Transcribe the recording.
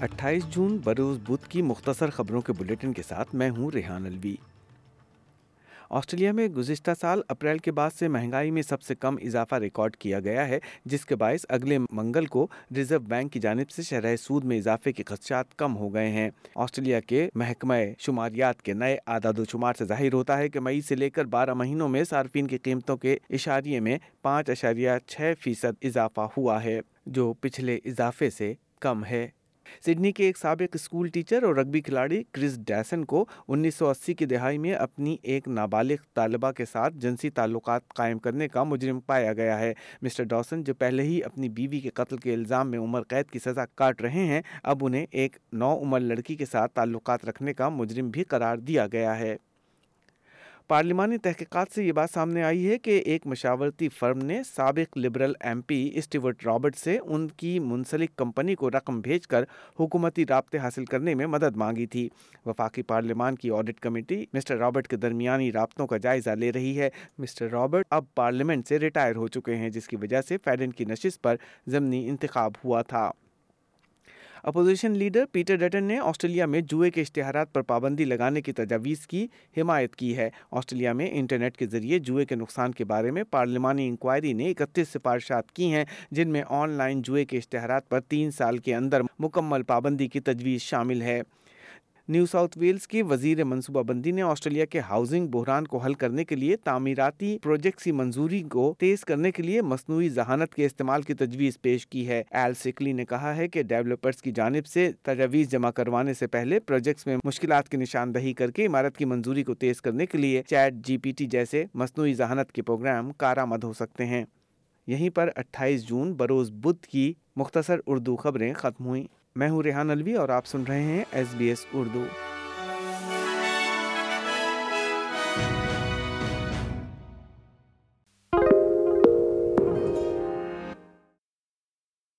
اٹھائیس جون بروز بدھ کی مختصر خبروں کے بلیٹن کے ساتھ میں ہوں ریحان الوی۔ آسٹریلیا میں گزشتہ سال اپریل کے بعد سے مہنگائی میں سب سے کم اضافہ ریکارڈ کیا گیا ہے، جس کے باعث اگلے منگل کو ریزرو بینک کی جانب سے شرح سود میں اضافے کے خدشات کم ہو گئے ہیں۔ آسٹریلیا کے محکمہ شماریات کے نئے اعداد و شمار سے ظاہر ہوتا ہے کہ مئی سے لے کر بارہ مہینوں میں صارفین کی قیمتوں کے اشاریے میں پانچ اشاریہ چھ فیصد اضافہ ہوا ہے، جو پچھلے اضافے سے کم ہے۔ سڈنی کے ایک سابق اسکول ٹیچر اور رگبی کھلاڑی کرس ڈیسن کو انیس سو اسی کی دہائی میں اپنی ایک نابالغ طالبہ کے ساتھ جنسی تعلقات قائم کرنے کا مجرم پایا گیا ہے۔ مسٹر ڈاسن جو پہلے ہی اپنی بیوی کے قتل کے الزام میں عمر قید کی سزا کاٹ رہے ہیں، اب انہیں ایک نو عمر لڑکی کے ساتھ تعلقات رکھنے کا مجرم بھی قرار دیا گیا ہے۔ پارلیمانی تحقیقات سے یہ بات سامنے آئی ہے کہ ایک مشاورتی فرم نے سابق liberal M P Stewart Robert سے ان کی منسلک کمپنی کو رقم بھیج کر حکومتی رابطے حاصل کرنے میں مدد مانگی تھی۔ وفاقی پارلیمان کی آڈٹ کمیٹی مسٹر رابرٹ کے درمیانی رابطوں کا جائزہ لے رہی ہے۔ مسٹر رابرٹ اب پارلیمنٹ سے ریٹائر ہو چکے ہیں، جس کی وجہ سے فیڈن کی نشست پر ضمنی انتخاب ہوا تھا۔ اپوزیشن لیڈر پیٹر ڈٹن نے آسٹریلیا میں جوئے کے اشتہارات پر پابندی لگانے کی تجاویز کی حمایت کی ہے۔ آسٹریلیا میں انٹرنیٹ کے ذریعے جوئے کے نقصان کے بارے میں پارلیمانی انکوائری نے اکتیس سفارشات کی ہیں، جن میں آن لائن جوئے کے اشتہارات پر تین سال کے اندر مکمل پابندی کی تجویز شامل ہے۔ نیو ساؤتھ ویلز کی وزیر منصوبہ بندی نے آسٹریلیا کے ہاؤسنگ بحران کو حل کرنے کے لیے تعمیراتی پروجیکٹس کی منظوری کو تیز کرنے کے لیے مصنوعی ذہانت کے استعمال کی تجویز پیش کی ہے۔ ایل سکلی نے کہا ہے کہ ڈیولپرز کی جانب سے تجاویز جمع کروانے سے پہلے پروجیکٹس میں مشکلات کی نشاندہی کر کے عمارت کی منظوری کو تیز کرنے کے لیے چیٹ جی پی ٹی جیسے مصنوعی ذہانت کے پروگرام کارآمد ہو سکتے ہیں۔ یہیں پر اٹھائیس جون بروز بدھ کی مختصر اردو خبریں ختم ہوئیں۔ میں ہوں ریحان الوی اور آپ سن رہے ہیں ایس بی ایس اردو۔